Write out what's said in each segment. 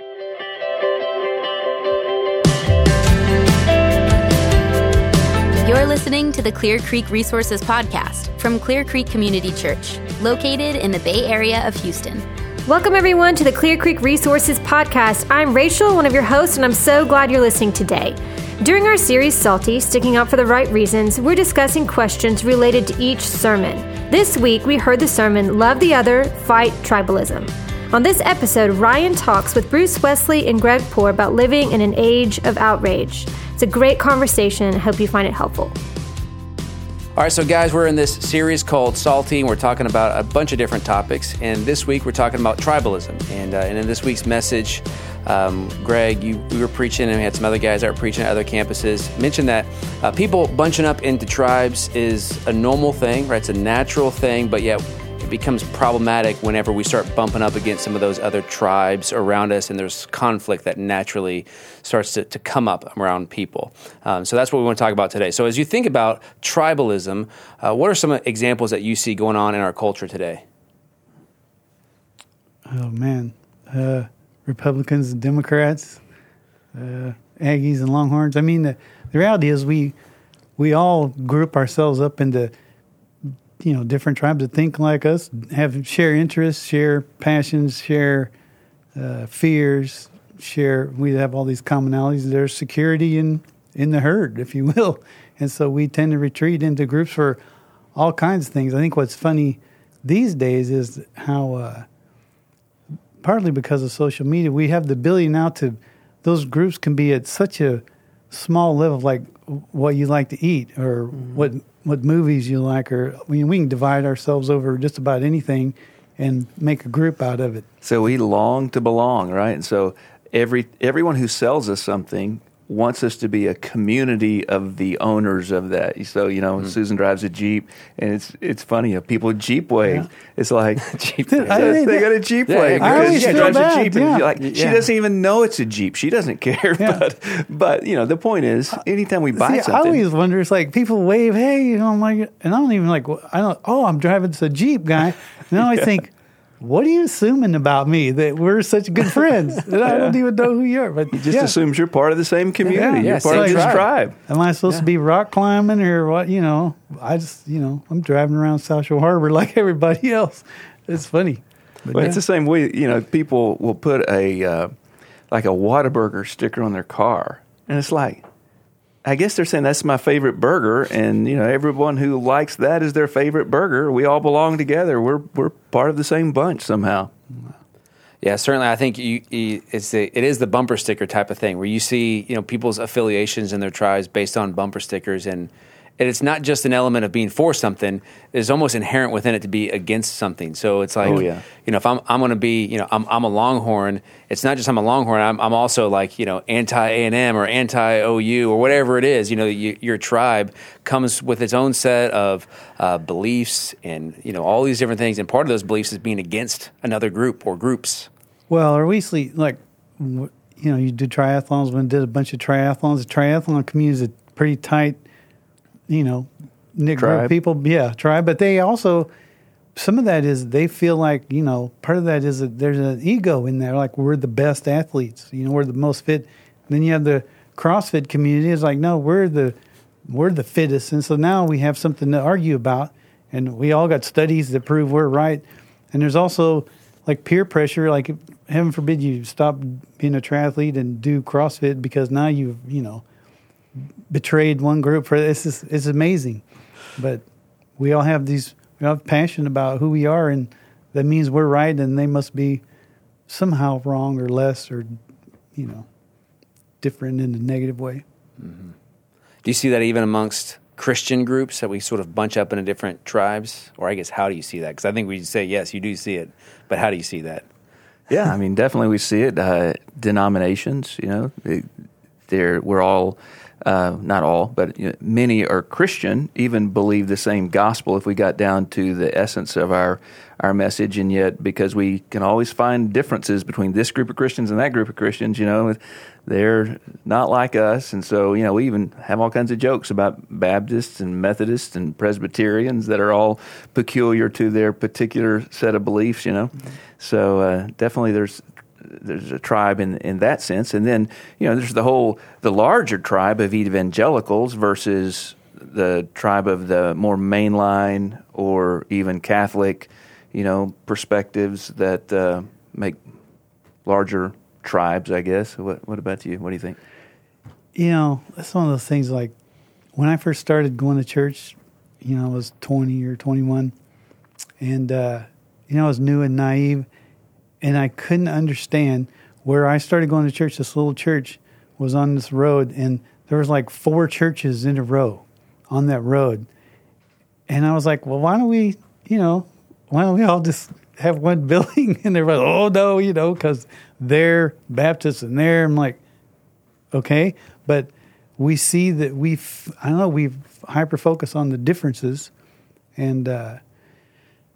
You're listening to the Clear Creek Resources Podcast from Clear Creek Community Church, located in the Bay Area of Houston. Welcome, everyone, to the Clear Creek Resources Podcast. I'm Rachel, one of your hosts, and I'm so glad you're listening today. During our series, Salty, Sticking Out for the Right Reasons, we're discussing questions related to each sermon. This week, we heard the sermon, Love the Other, Fight Tribalism. On this episode, Ryan talks with Bruce Wesley and Greg Poor about living in an age of outrage. It's a great conversation. I hope you find it helpful. All right, so guys, we're in this series called Salty, and we're talking about a bunch of different topics. And this week, we're talking about tribalism. And, uh, and in this week's message, um, Greg, you, we were preaching, and we had some other guys that were preaching at other campuses. Mentioned that uh, people bunching up into tribes is a normal thing, right? It's a natural thing, but yet it becomes problematic whenever we start bumping up against some of those other tribes around us, and there's conflict that naturally starts to, to come up around people. Um, so that's what we want to talk about today. So as you think about tribalism, uh, what are some examples that you see going on in our culture today? Oh man, uh, Republicans and Democrats, uh, Aggies and Longhorns. I mean, the, the reality is we we all group ourselves up into you know different tribes that think like us, have share interests, share passions, share uh, fears, share. We have all these commonalities. There's security in in the herd, if you will, and so we tend to retreat into groups for all kinds of things. I think what's funny these days is how, uh, partly because of social media, we have the ability now to those groups can be at such a small level, like what you like to eat or mm-hmm. what what movies you like, or I mean, we can divide ourselves over just about anything and make a group out of it. So we long to belong, right? And so every everyone who sells us something wants us to be a community of the owners of that. So you know, mm-hmm. Susan drives a Jeep, and it's it's funny. You know, people Jeep wave. Yeah. It's like Jeep. Dude, I, they got a Jeep yeah, wave because she drives bad. a Jeep, and yeah. like she doesn't even know it's a Jeep. She doesn't care. But but you know, the point is, anytime we buy See, something, I always wonder. It's like people wave, hey, you know, I'm like, and I don't even like. I don't. Oh, I'm driving this a Jeep guy. And I think what are you assuming about me that we're such good friends? and I don't even know who you are. But he just yeah. assumes you're part of the same community. Yeah, you're part of this tribe. tribe. Am I supposed to be rock climbing or what? You know, I just you know I'm driving around South Shore Harbor like everybody else. It's funny. But well, it's the same way. You know, people will put a uh, like a Whataburger sticker on their car, and it's like I guess they're saying that's my favorite burger, and you know everyone who likes that is their favorite burger. We all belong together. We're we're part of the same bunch somehow. Yeah, certainly. I think you, you, it's a, it is the bumper sticker type of thing where you see you know people's affiliations and their tribes based on bumper stickers, and and it's not just an element of being for something it's almost inherent within it to be against something. So it's like oh, yeah. you know if i'm, I'm going to be you know I'm, I'm a longhorn it's not just i'm a longhorn i'm, I'm also like you know anti a&m or anti ou or whatever it is you know you, your tribe comes with its own set of uh, beliefs and you know all these different things. And part of those beliefs is being against another group or groups. Well or we see like you know you do triathlons when did a bunch of triathlons. The triathlon community is a pretty tight you know, Nick tribe. people, yeah, tribe. But they also, some of that is they feel like you know, part of that is that there's an ego in there, like we're the best athletes, you know, we're the most fit. And then you have the CrossFit community. It's like no, we're the we're the fittest, and so now we have something to argue about, and we all got studies that prove we're right. And there's also like peer pressure, like heaven forbid you stop being a triathlete and do CrossFit because now you you know betrayed one group for this is it's amazing. But we all have these we all have passion about who we are and that means we're right and they must be somehow wrong or less or you know different in a negative way. Mm-hmm. Do you see that even amongst Christian groups that we sort of bunch up into different tribes? Or I guess how do you see that? Because I think we say yes, you do see it, but how do you see that? Yeah, I mean, definitely we see it. Uh, denominations, you know, they're we're all uh, not all, but you know, many are Christian, even believe the same gospel if we got down to the essence of our, our message. And yet, because we can always find differences between this group of Christians and that group of Christians, you know, they're not like us. And so, you know, we even have all kinds of jokes about Baptists and Methodists and Presbyterians that are all peculiar to their particular set of beliefs, you know. Mm-hmm. So, uh, definitely there's there's a tribe in in that sense, and then you know there's the whole the larger tribe of evangelicals versus the tribe of the more mainline or even Catholic, you know, perspectives that uh, make larger tribes. I guess. What What about you? What do you think? You know, that's one of those things. Like when I first started going to church, you know, I was twenty or twenty one, and uh, you know, I was new and naive, and I couldn't understand where I started going to church. This little church was on this road, and there was like four churches in a row on that road, and I was like, well, why don't we, you know, why don't we all just have one building? And they're like, oh no, you know, because they're Baptists and they're. I'm like, okay, but we see that we, I don't know, we hyper focus on the differences, and. Uh,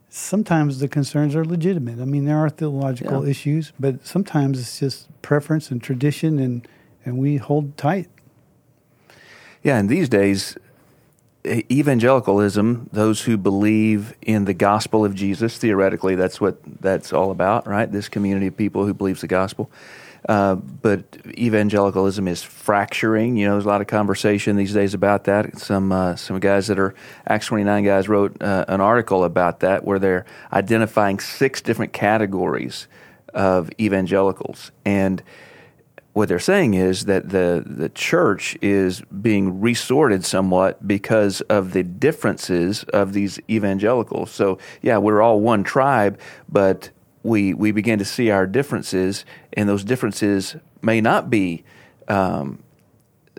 sometimes the concerns are legitimate. I mean, there are theological yeah. issues, but sometimes it's just preference and tradition, and and we hold tight. Yeah, and these days, evangelicalism, those who believe in the gospel of Jesus, theoretically, that's what that's all about, right? This community of people who believes the gospel. Uh, but evangelicalism is fracturing. You know, there's a lot of conversation these days about that. Some uh, some guys that are Acts 29 guys wrote uh, an article about that where they're identifying six different categories of evangelicals and what they're saying is that the the church is being resorted somewhat because of the differences of these evangelicals. So yeah, we're all one tribe, but we we begin to see our differences, and those differences may not be um,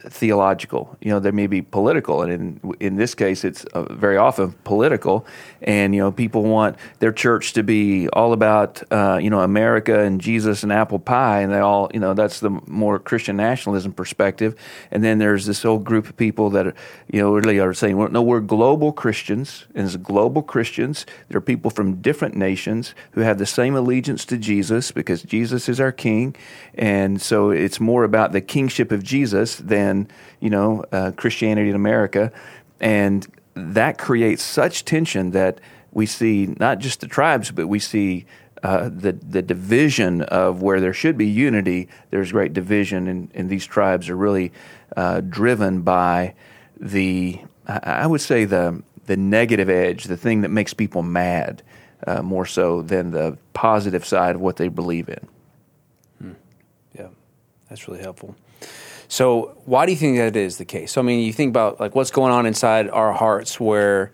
theological. You know, they may be political, and in in this case, it's uh, very often political. And you know, people want their church to be all about uh, you know America and Jesus and apple pie, and they all you know that's the more Christian nationalism perspective. And then there's this whole group of people that you know really are saying, well, no, we're global Christians, and as global Christians, there are people from different nations who have the same allegiance to Jesus because Jesus is our King, and so it's more about the kingship of Jesus than you know uh, Christianity in America, and that creates such tension that we see not just the tribes, but we see uh, the the division of where there should be unity. There's great division, and, and these tribes are really uh, driven by the I would say the the negative edge, the thing that makes people mad, uh, more so than the positive side of what they believe in. Hmm. Yeah, that's really helpful. So why do you think that is the case? So I mean, you think about like what's going on inside our hearts where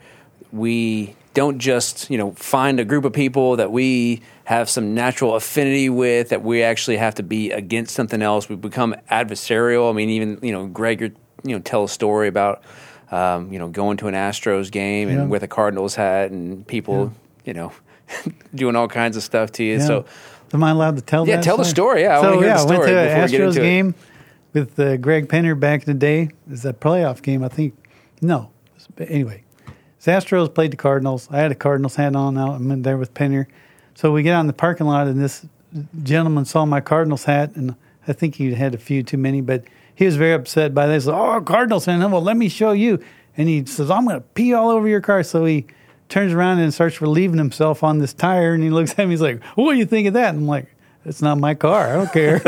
we don't just you know find a group of people that we have some natural affinity with that we actually have to be against something else. We become adversarial. I mean, even you know, Greg, you know, tell a story about um, you know going to an Astros game yeah. and with a Cardinals hat and people yeah. you know doing all kinds of stuff to you. Yeah. So. Am I allowed to tell? Yeah, tell story? the story. Yeah, I so, I yeah, I went to an Astros game. It with uh, Greg Penner back in the day. Was a playoff game, I think. No, anyway, the Astros played the Cardinals. I had a Cardinals hat on out. I'm in there with Penner. So we get out in the parking lot, and this gentleman saw my Cardinals hat, and I think he had a few too many, but he was very upset by this. Oh, Cardinals hat! Well, let me show you. And he says, "I'm going to pee all over your car." So he turns around and starts relieving himself on this tire, and he looks at me. He's like, "What do you think of that?" And I'm like, it's not my car. I don't care.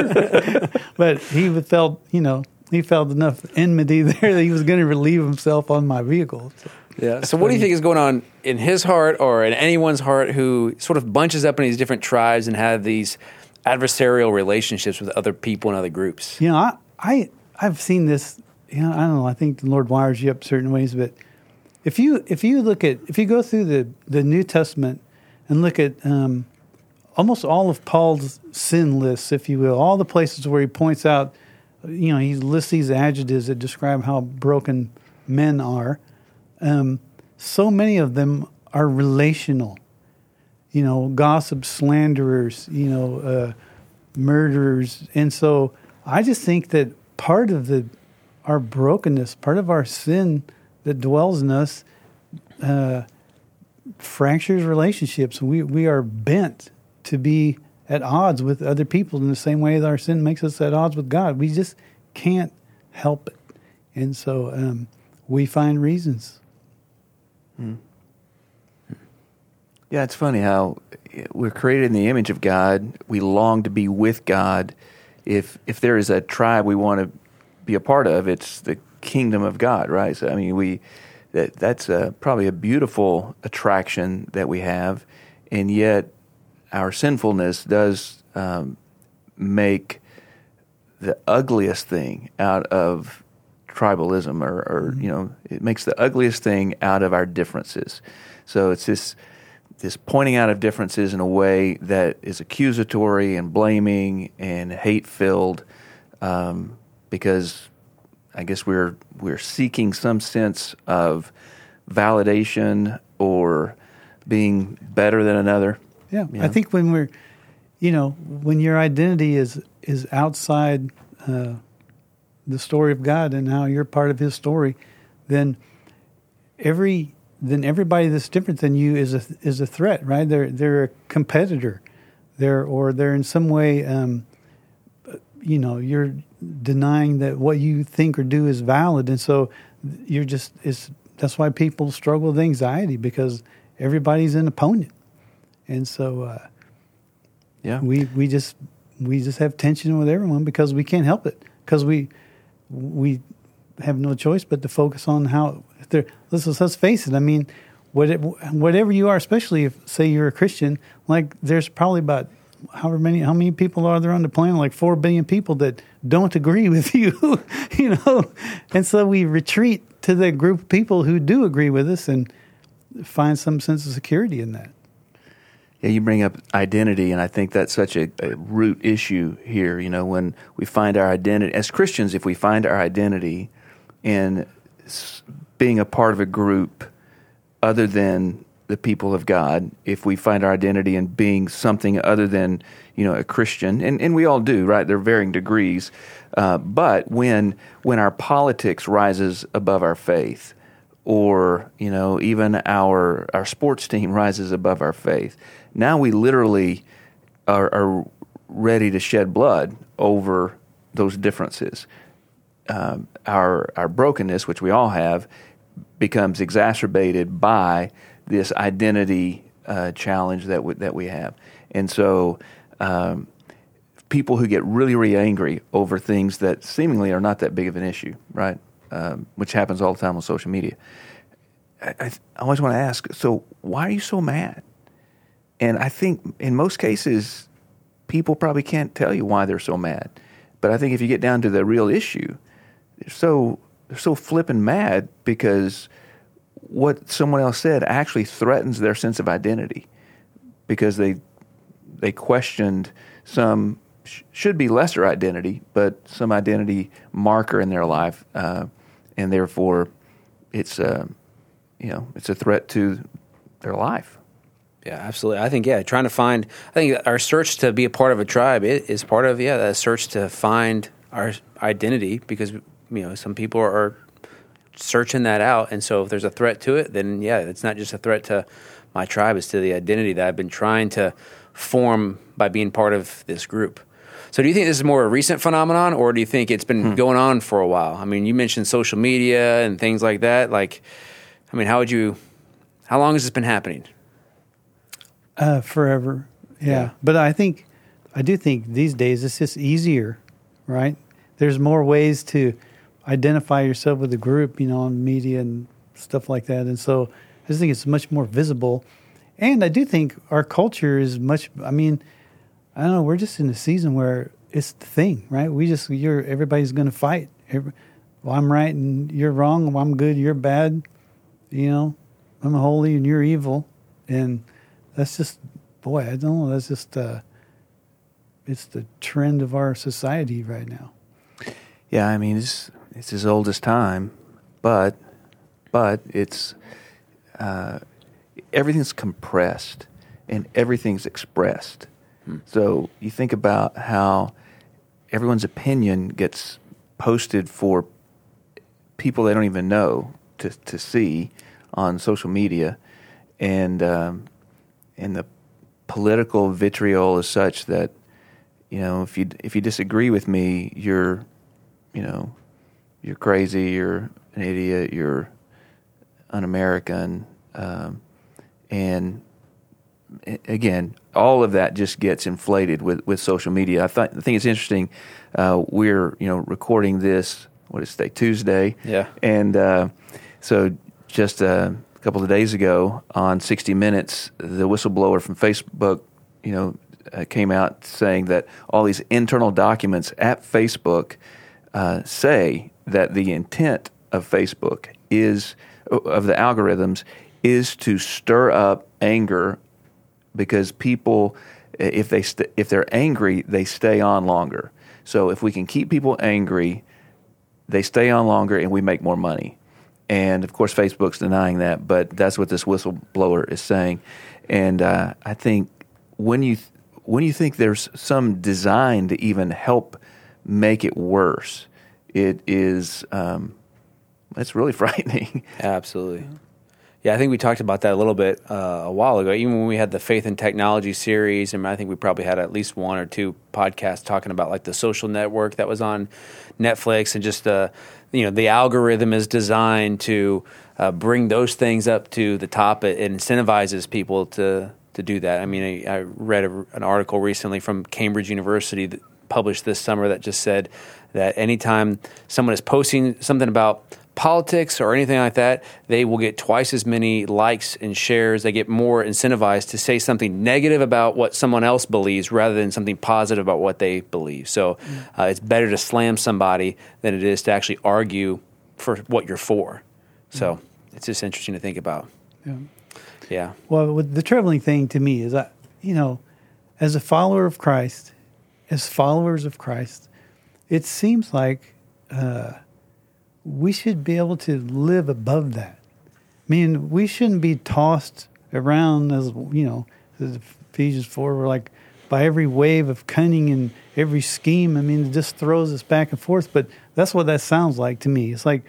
but he felt, you know, he felt enough enmity there that he was going to relieve himself on my vehicle. So, yeah. So, what do you think is going on in his heart or in anyone's heart who sort of bunches up in these different tribes and have these adversarial relationships with other people and other groups? You know, I, I I've seen this. You know, I don't know. I think the Lord wires you up certain ways, but if you if you look at if you go through the the New Testament and look at um, almost all of Paul's sin lists, if you will, all the places where he points out, you know, he lists these adjectives that describe how broken men are. Um, so many of them are relational. You know, gossips, slanderers, you know, uh, murderers, and so I just think that part of the our brokenness, part of our sin that dwells in us, uh, fractures relationships. We we are bent to be at odds with other people in the same way that our sin makes us at odds with God. We just can't help it. And so um, we find reasons. Hmm. Yeah, it's funny how we're created in the image of God. We long to be with God. If if there is a tribe we want to be a part of, it's the kingdom of God, right? So I mean, we that that's a, probably a beautiful attraction that we have, and yet our sinfulness does um, make the ugliest thing out of tribalism, or, or mm-hmm. you know, it makes the ugliest thing out of our differences. So it's this this pointing out of differences in a way that is accusatory and blaming and hate filled, um, because I guess we're we're seeking some sense of validation or being better than another. Yeah, I think when we're, you know, when your identity is is outside uh, the story of God and how you're part of His story, then every then everybody that's different than you is a is a threat, right? They're they're a competitor, they're or they're in some way, um, you know, you're denying that what you think or do is valid, and so you're just it's that's why people struggle with anxiety because everybody's an opponent, and so uh, yeah, we we just we just have tension with everyone because we can't help it because we we have no choice but to focus on how there, let's, let's face it. I mean, whatever you are, especially if say you're a Christian, like there's probably about however many how many people are there on the planet like 4 billion people that don't agree with you you know and so we retreat to the group of people who do agree with us and find some sense of security in that yeah you bring up identity and i think that's such a, a root issue here you know when we find our identity as christians if we find our identity in being a part of a group other than the people of God, if we find our identity in being something other than you know a Christian, and, and we all do, right? There are varying degrees, uh, but when when our politics rises above our faith, or you know even our our sports team rises above our faith, now we literally are, are ready to shed blood over those differences. Uh, our our brokenness, which we all have, becomes exacerbated by this identity uh, challenge that we, that we have, and so. Um, people who get really, really angry over things that seemingly are not that big of an issue, right? Um, which happens all the time on social media. I, I always want to ask so, why are you so mad? And I think in most cases, people probably can't tell you why they're so mad. But I think if you get down to the real issue, they're so they're so flipping mad because what someone else said actually threatens their sense of identity because they they questioned some sh- should be lesser identity, but some identity marker in their life, uh, and therefore it's a uh, you know it's a threat to their life. Yeah, absolutely. I think yeah, trying to find. I think our search to be a part of a tribe is part of yeah, a search to find our identity because you know some people are searching that out. And so if there's a threat to it, then yeah, it's not just a threat to my tribe, it's to the identity that I've been trying to form by being part of this group. So do you think this is more a recent phenomenon or do you think it's been hmm. going on for a while? I mean, you mentioned social media and things like that. Like, I mean, how would you, how long has this been happening? Uh, forever. Yeah. yeah. But I think, I do think these days it's just easier, right? There's more ways to identify yourself with a group, you know, on media and stuff like that. And so I just think it's much more visible. And I do think our culture is much, I mean, I don't know, we're just in a season where it's the thing, right? We just, you're, everybody's going to fight. Every, well, I'm right and you're wrong. Well, I'm good, you're bad. You know, I'm holy and you're evil. And that's just, boy, I don't know, that's just, uh, it's the trend of our society right now. Yeah, I mean, it's it's as old as time, but but it's uh, everything's compressed and everything's expressed. Hmm. So you think about how everyone's opinion gets posted for people they don't even know to to see on social media, and um, and the political vitriol is such that you know if you if you disagree with me, you're you know you're crazy, you're an idiot, you're un-American, um, and again, all of that just gets inflated with, with social media. I, th- I think it's interesting. Uh, we're you know recording this what is today Tuesday, yeah, and uh, so just uh, a couple of days ago on 60 Minutes, the whistleblower from Facebook, you know, uh, came out saying that all these internal documents at Facebook uh, say that the intent of Facebook is of the algorithms is to stir up anger because people if they st- if they're angry they stay on longer. So if we can keep people angry they stay on longer and we make more money and of course facebook's denying that but that's what this whistleblower is saying. And uh, i think when you th- when you think there's some design to even help make it worse it is um, it's really frightening. Absolutely yeah, I think we talked about that a little bit uh, a while ago. Even when we had the faith and technology series, and I think we probably had at least one or two podcasts talking about like the social network that was on Netflix, and just the you know the algorithm is designed to uh, bring those things up to the top. It, it incentivizes people to to do that. I mean, I, I read a, an article recently from Cambridge University that published this summer that just said that anytime someone is posting something about politics or anything like that, they will get twice as many likes and shares. They get more incentivized to say something negative about what someone else believes rather than something positive about what they believe. So uh, it's better to slam somebody than it is to actually argue for what you're for. So it's just interesting to think about. Yeah. Yeah. Well, the troubling thing to me is that, you know, as a follower of Christ, as followers of Christ, it seems like uh, we should be able to live above that. I mean, we shouldn't be tossed around as you know, as Ephesians four, we're like by every wave of cunning and every scheme. I mean, it just throws us back and forth. But that's what that sounds like to me. It's like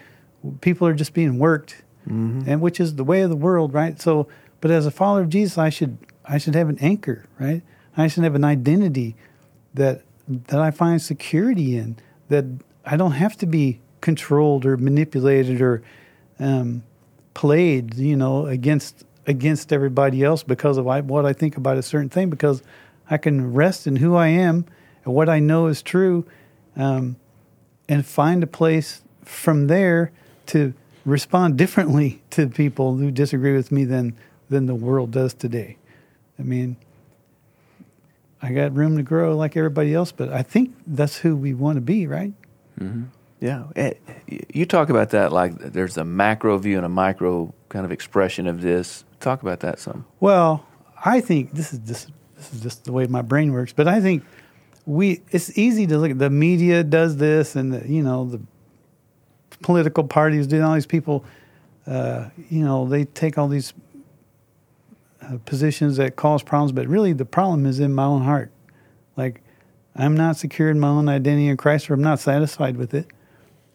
people are just being worked, mm-hmm. and which is the way of the world, right? So, but as a follower of Jesus, I should I should have an anchor, right? I should have an identity that that I find security in. That I don't have to be controlled or manipulated or um, played, you know, against against everybody else because of what I think about a certain thing. Because I can rest in who I am and what I know is true, um, and find a place from there to respond differently to people who disagree with me than than the world does today. I mean, I got room to grow like everybody else, but I think that's who we want to be, right? Mm-hmm. Yeah, eh, you talk about that like there's a macro view and a micro kind of expression of this. Talk about that some. Well, I think this is this this is just the way my brain works, but I think we it's easy to look at the media does this and the, you know the political parties do all these people uh, you know they take all these uh, positions that cause problems, but really the problem is in my own heart. Like I'm not secure in my own identity in Christ, or I'm not satisfied with it.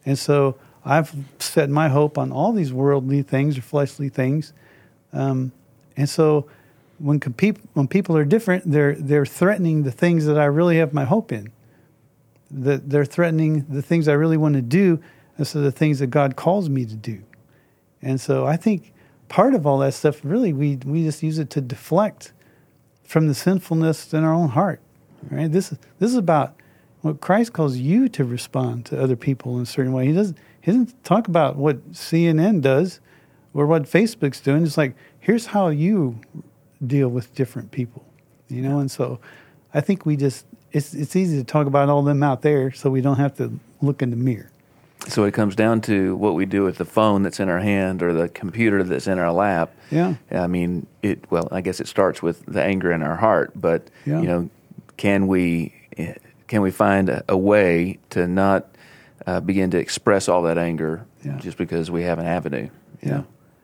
And so I've set my hope on all these worldly things or fleshly things. Um, and so when, when people are different, they're, they're threatening the things that I really have my hope in. That they're threatening the things I really want to do instead of the things that God calls me to do. And so I think part of all that stuff, really, we, we just use it to deflect from the sinfulness in our own heart. Right? This, this is about well, Christ calls you to respond to other people in a certain way. He doesn't. He doesn't talk about what CNN does or what Facebook's doing. It's like here's how you deal with different people, you know. And so, I think we just it's it's easy to talk about all them out there, so we don't have to look in the mirror. So it comes down to what we do with the phone that's in our hand or the computer that's in our lap. Yeah. I mean, it. Well, I guess it starts with the anger in our heart, but yeah. you know, can we can we find a, a way to not uh, begin to express all that anger yeah. just because we have an avenue? Yeah.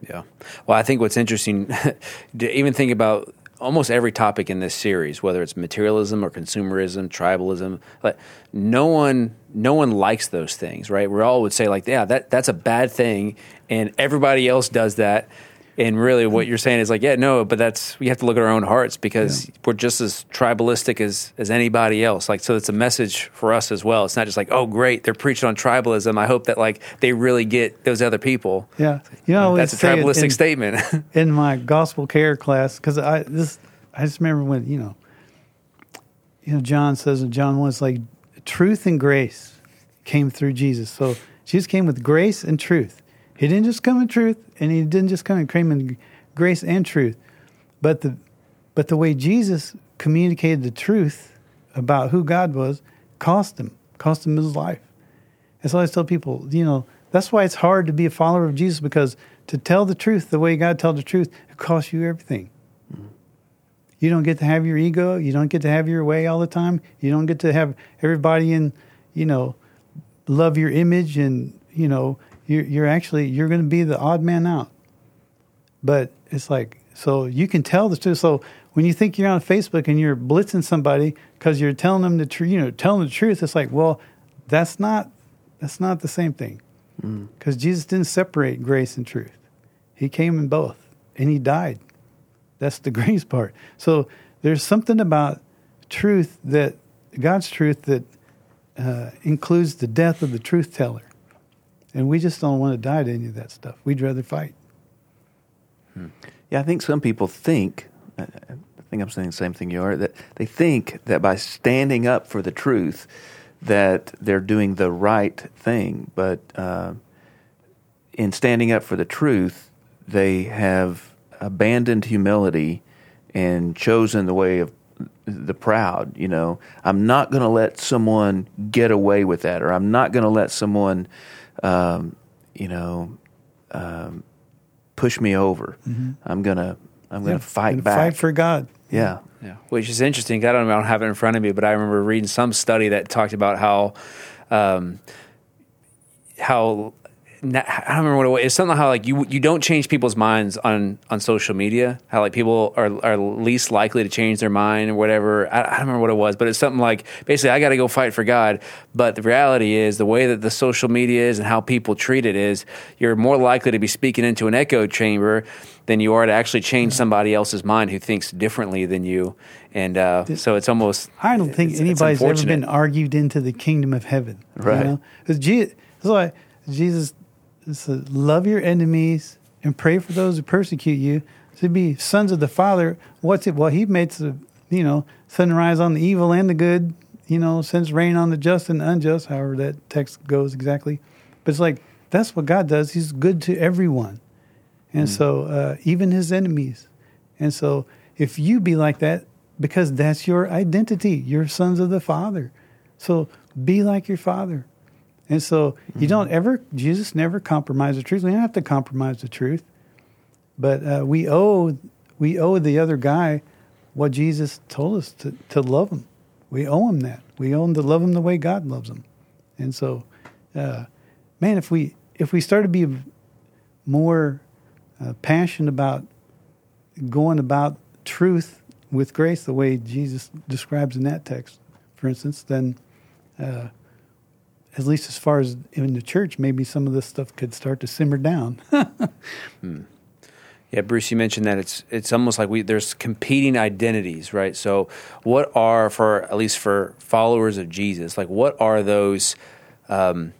Yeah. Well, I think what's interesting to even think about almost every topic in this series, whether it's materialism or consumerism, tribalism, like no one no one likes those things, right? We all would say like, yeah, that that's a bad thing, and everybody else does that. And really, what you're saying is like, yeah, no, but that's we have to look at our own hearts because yeah. we're just as tribalistic as as anybody else. Like, so it's a message for us as well. It's not just like, oh, great, they're preaching on tribalism. I hope that like they really get those other people. Yeah, you know, that's a tribalistic in, statement. in my gospel care class, because I this I just remember when you know, you know, John says in John one, it's like truth and grace came through Jesus. So Jesus came with grace and truth. He didn't just come in truth, and he didn't just come and came in grace and truth, but the but the way Jesus communicated the truth about who God was cost him, cost him his life. And so I always tell people, you know, that's why it's hard to be a follower of Jesus because to tell the truth the way God tells the truth, it costs you everything. Mm-hmm. You don't get to have your ego. You don't get to have your way all the time. You don't get to have everybody in, you know, love your image and, you know, you're, you're actually, you're going to be the odd man out. But it's like, so you can tell the truth. So when you think you're on Facebook and you're blitzing somebody because you're telling them the truth, you know, telling the truth, it's like, well, that's not, that's not the same thing. Because mm. Jesus didn't separate grace and truth. He came in both, and he died. That's the grace part. So there's something about truth that God's truth that uh, includes the death of the truth teller, and we just don't want to die to any of that stuff. We'd rather fight. Hmm. Yeah, I think some people think. I think I'm saying the same thing you are. That they think that by standing up for the truth, that they're doing the right thing, but uh, in standing up for the truth, they have abandoned humility and chosen the way of the proud. You know, I'm not going to let someone get away with that, or I'm not going to let someone, um, you know, um, push me over. Mm-hmm. I'm gonna, I'm gonna fight back. Fight for God. Yeah. Yeah. Which is interesting. I don't, I don't have it in front of me, but I remember reading some study that talked about how, um, how I don't remember what it was. It's something how like you you don't change people's minds on on social media. How like people are are least likely to change their mind or whatever. I, I don't remember what it was, but it's something like basically I got to go fight for God. But the reality is the way that the social media is and how people treat it is you're more likely to be speaking into an echo chamber than you are to actually change somebody else's mind who thinks differently than you. And uh, so it's almost. I don't think it's, anybody's it's ever been argued into the kingdom of heaven. Right. You know? Jesus, so love your enemies and pray for those who persecute you. To be sons of the Father, what's it? Well, He makes the you know sun rise on the evil and the good. You know, sends rain on the just and the unjust. However that text goes exactly, but it's like that's what God does. He's good to everyone, and mm. so uh, even His enemies. And so if you be like that, because that's your identity, you're sons of the Father. So be like your Father. And so mm-hmm. you don't ever, Jesus never compromised the truth. We don't have to compromise the truth. But uh, we owe we owe the other guy what Jesus told us to, to love him. We owe him that. We owe him to love him the way God loves him. And so, uh, man, if we if we start to be more uh, passionate about going about truth with grace the way Jesus describes in that text, for instance, then uh, at least as far as in the church, maybe some of this stuff could start to simmer down. hmm. Yeah, Bruce, you mentioned that it's it's almost like we there's competing identities, right? So, what are for at least for followers of Jesus, like what are those um,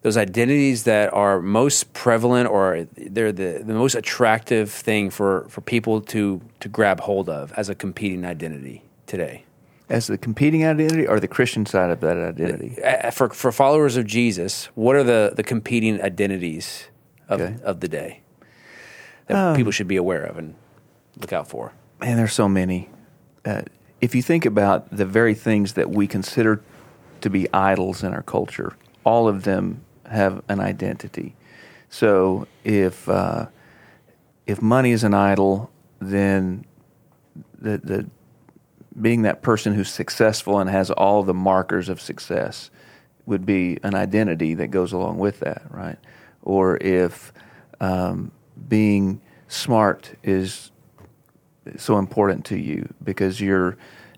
those identities that are most prevalent or they're the, the most attractive thing for, for people to to grab hold of as a competing identity today? As the competing identity or the Christian side of that identity? Uh, for for followers of Jesus, what are the, the competing identities of, okay. of the day that um, people should be aware of and look out for? Man, there's so many. Uh, if you think about the very things that we consider to be idols in our culture, all of them have an identity. So if uh, if money is an idol, then the the being that person who's successful and has all the markers of success would be an identity that goes along with that, right? Or if um, being smart is so important to you because you're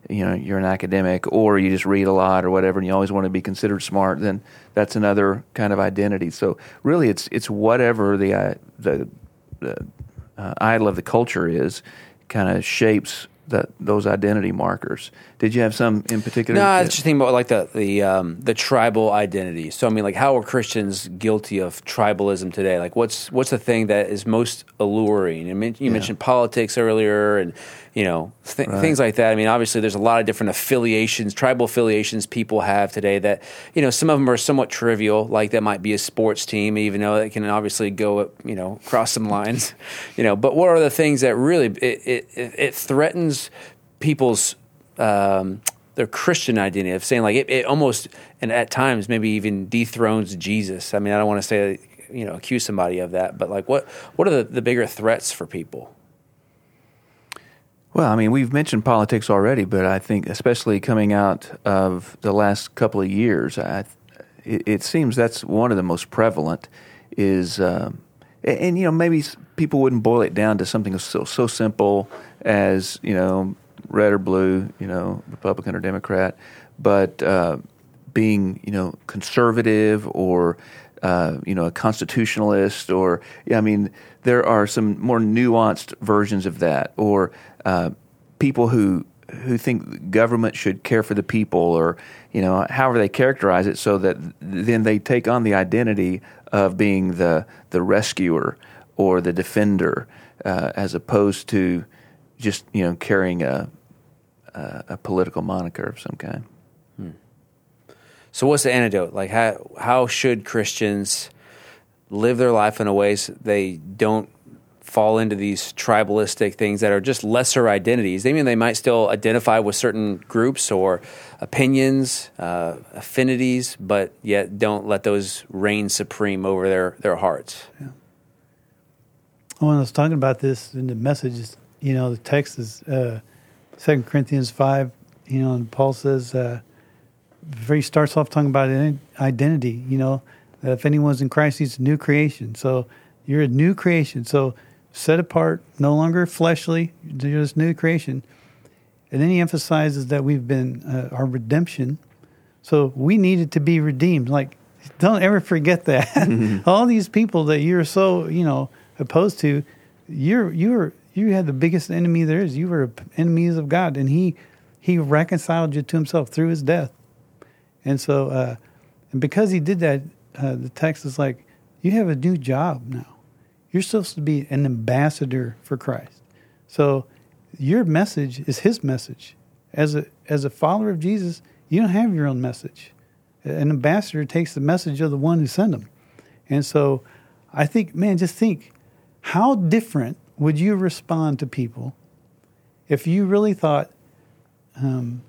you know you're an academic or you just read a lot or whatever and you always want to be considered smart then that's another kind of identity so really it's it's whatever the uh, the, the uh, idol of the culture is kind of shapes that those identity markers. Did you have some in particular? No, I was just thinking about like the the um, the tribal identity. So I mean, like, how are Christians guilty of tribalism today? Like, what's what's the thing that is most alluring? I mean, you yeah. mentioned politics earlier, and you know, th- right. things like that. I mean, obviously, there's a lot of different affiliations, tribal affiliations people have today that, you know, some of them are somewhat trivial, like that might be a sports team, even though it can obviously go, you know, cross some lines, you know. But what are the things that really it it, it threatens people's um, their Christian identity of saying like it, it almost and at times maybe even dethrones Jesus. I mean, I don't want to say you know accuse somebody of that, but like what what are the, the bigger threats for people? Well, I mean, we've mentioned politics already, but I think especially coming out of the last couple of years, I, it, it, seems that's one of the most prevalent. Is uh, and, and, you know maybe people wouldn't boil it down to something so so simple as you know red or blue, you know Republican or Democrat, but uh, being you know conservative or uh, you know, a constitutionalist, or I mean, there are some more nuanced versions of that, or uh, people who who think government should care for the people, or you know, however they characterize it, so that then they take on the identity of being the the rescuer or the defender, uh, as opposed to just you know carrying a a, a political moniker of some kind. So what's the antidote? Like how how should Christians live their life in a way so they don't fall into these tribalistic things that are just lesser identities. I mean, they might still identify with certain groups or opinions, uh, affinities, but yet don't let those reign supreme over their, their hearts. Yeah. When I was talking about this in the message, you know, the text is uh, 2 Corinthians 5, you know, and Paul says, uh, he starts off talking about identity, you know, that if anyone's in Christ, he's a new creation. So you're a new creation. So set apart, no longer fleshly, just new creation. And then he emphasizes that we've been uh, our redemption. So we needed to be redeemed. Like, don't ever forget that. Mm-hmm. All these people that you're so, you know, opposed to, you're you're you had the biggest enemy there is. You were enemies of God, and he he reconciled you to himself through his death. And so, uh, and because he did that, uh, the text is like, you have a new job now. You're supposed to be an ambassador for Christ. So your message is his message. As a as a follower of Jesus, you don't have your own message. An ambassador takes the message of the one who sent him. And so I think, man, just think how different would you respond to people if you really thought, um,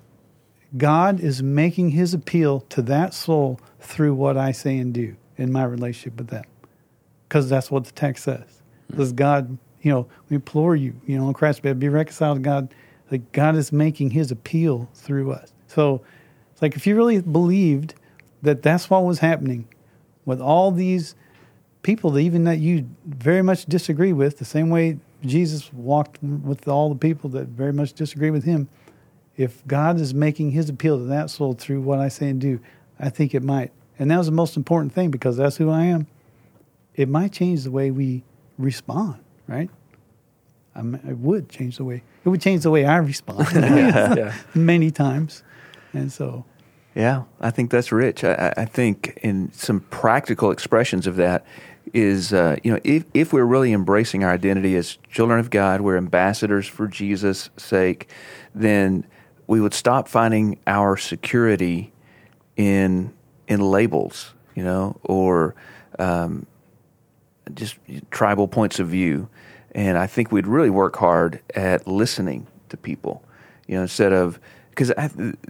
God is making his appeal to that soul through what I say and do in my relationship with them. Because that's what the text says. Says God, you know, we implore you, you know, in Christ's bed, be reconciled to God. Like God is making his appeal through us. So it's like if you really believed that that's what was happening with all these people that even that you very much disagree with, the same way Jesus walked with all the people that very much disagree with him, if God is making his appeal to that soul through what I say and do, I think it might. And that was the most important thing because that's who I am. It might change the way we respond, right? I mean, it would change the way it would change the way I respond yeah. many times, and so. Yeah, I think that's rich. I, I think in some practical expressions of that is, uh, you know, if if we're really embracing our identity as children of God, we're ambassadors for Jesus' sake, then we would stop finding our security in in labels, you know, or um, just tribal points of view. And I think we'd really work hard at listening to people, you know, instead of because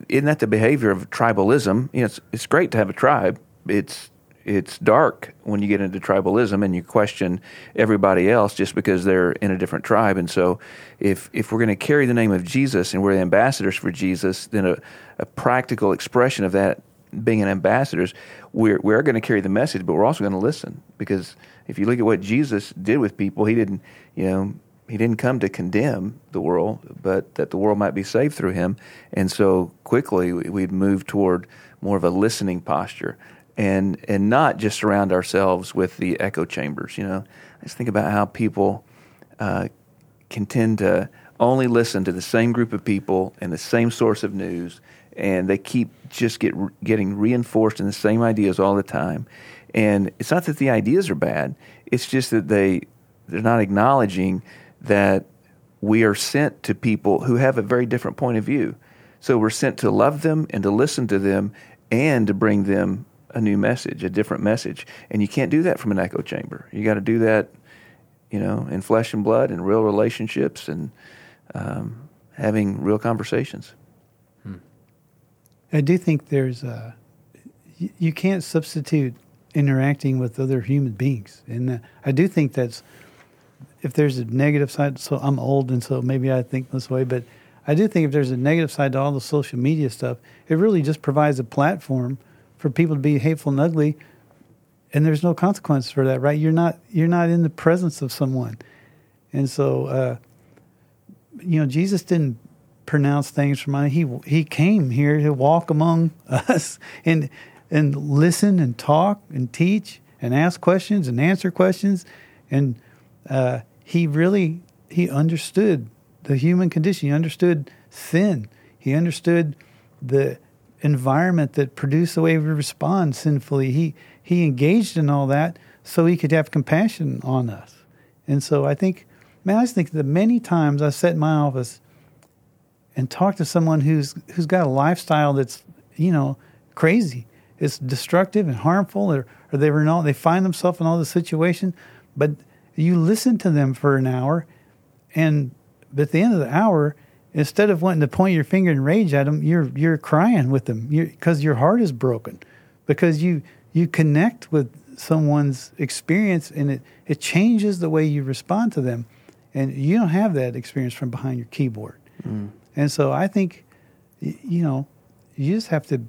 isn't that the behavior of tribalism? You know, it's, it's great to have a tribe. It's it's dark when you get into tribalism and you question everybody else just because they're in a different tribe. And so, if if we're going to carry the name of Jesus and we're the ambassadors for Jesus, then a, a practical expression of that being an ambassadors, we're we're going to carry the message, but we're also going to listen because if you look at what Jesus did with people, he didn't you know he didn't come to condemn the world, but that the world might be saved through him. And so quickly we'd move toward more of a listening posture and and not just surround ourselves with the echo chambers. You know, I just think about how people uh, can tend to only listen to the same group of people and the same source of news, and they keep just get getting reinforced in the same ideas all the time. And it's not that the ideas are bad; it's just that they they're not acknowledging that we are sent to people who have a very different point of view. So we're sent to love them and to listen to them and to bring them a new message, a different message. And you can't do that from an echo chamber. You got to do that, you know, in flesh and blood in real relationships and um, having real conversations. Hmm. I do think there's a, you, can't substitute interacting with other human beings. And uh, I do think that's, if there's a negative side, so I'm old and so maybe I think this way, but I do think if there's a negative side to all the social media stuff, it really just provides a platform for people to be hateful and ugly, and there's no consequence for that, right? You're not you're not in the presence of someone, and so uh, you know Jesus didn't pronounce things from money he he came here to walk among us and and listen and talk and teach and ask questions and answer questions, and uh, he really he understood the human condition. He understood sin. He understood the environment that produced the way we respond sinfully. He he engaged in all that so he could have compassion on us. And so I think, man, I just think that many times I sat in my office and talked to someone who's who's got a lifestyle that's you know crazy. It's destructive and harmful, or, or they were in all, they find themselves in all the situation. But you listen to them for an hour, and at the end of the hour, instead of wanting to point your finger and rage at them, you're you're crying with them because your heart is broken because you you connect with someone's experience and it it changes the way you respond to them, and you don't have that experience from behind your keyboard. Mm. And so I think, you know, you just have to,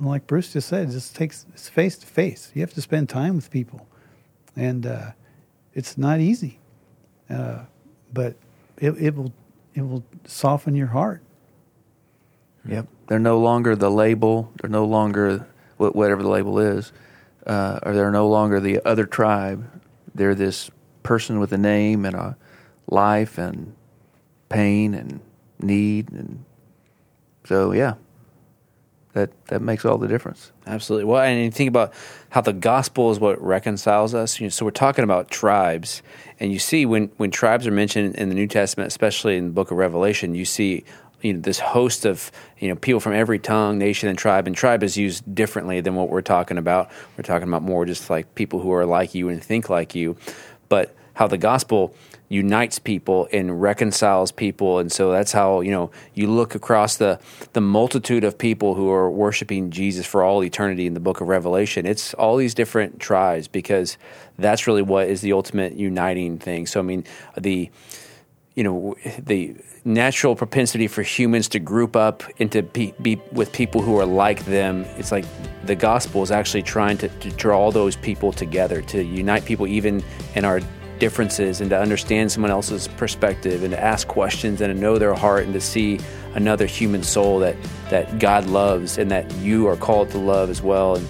like Bruce just said, just takes it's face to face. You have to spend time with people, and uh, it's not easy, uh, but it, it will it will soften your heart. Yep. They're no longer the label. They're no longer whatever the label is, uh, or they're no longer the other tribe. They're this person with a name and a life and pain and need, and so yeah, that that makes all the difference. Absolutely. Well, and you think about how the gospel is what reconciles us. You know, so we're talking about tribes, and you see when when tribes are mentioned in the New Testament, especially in the Book of Revelation, you see you know this host of you know people from every tongue, nation, and tribe. And tribe is used differently than what we're talking about. We're talking about more just like people who are like you and think like you, but how the gospel unites people and reconciles people. And so that's how you know you look across the the multitude of people who are worshiping Jesus for all eternity in the book of Revelation. It's all these different tribes because that's really what is the ultimate uniting thing. So i mean the you know the natural propensity for humans to group up and to be, be, with people who are like them it's like the gospel is actually trying to, to draw those people together to unite people even in our differences and to understand someone else's perspective and to ask questions and to know their heart and to see another human soul that, that God loves and that you are called to love as well. And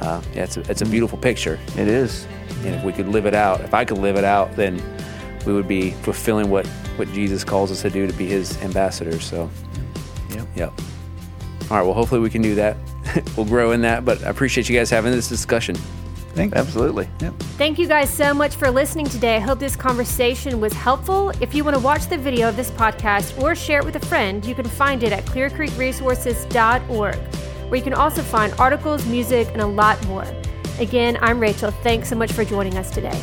uh, yeah, it's a, it's a beautiful picture. It is. And if we could live it out, if I could live it out, then we would be fulfilling what, what Jesus calls us to do to be his ambassadors. So, yep. Yep. All right. Well, hopefully we can do that. we'll grow in that. But I appreciate you guys having this discussion. Thank Absolutely. Yep. Thank you guys so much for listening today. I hope this conversation was helpful. If you want to watch the video of this podcast or share it with a friend, you can find it at clearcreekresources.org, where you can also find articles, music, and a lot more. Again, I'm Rachel. Thanks so much for joining us today.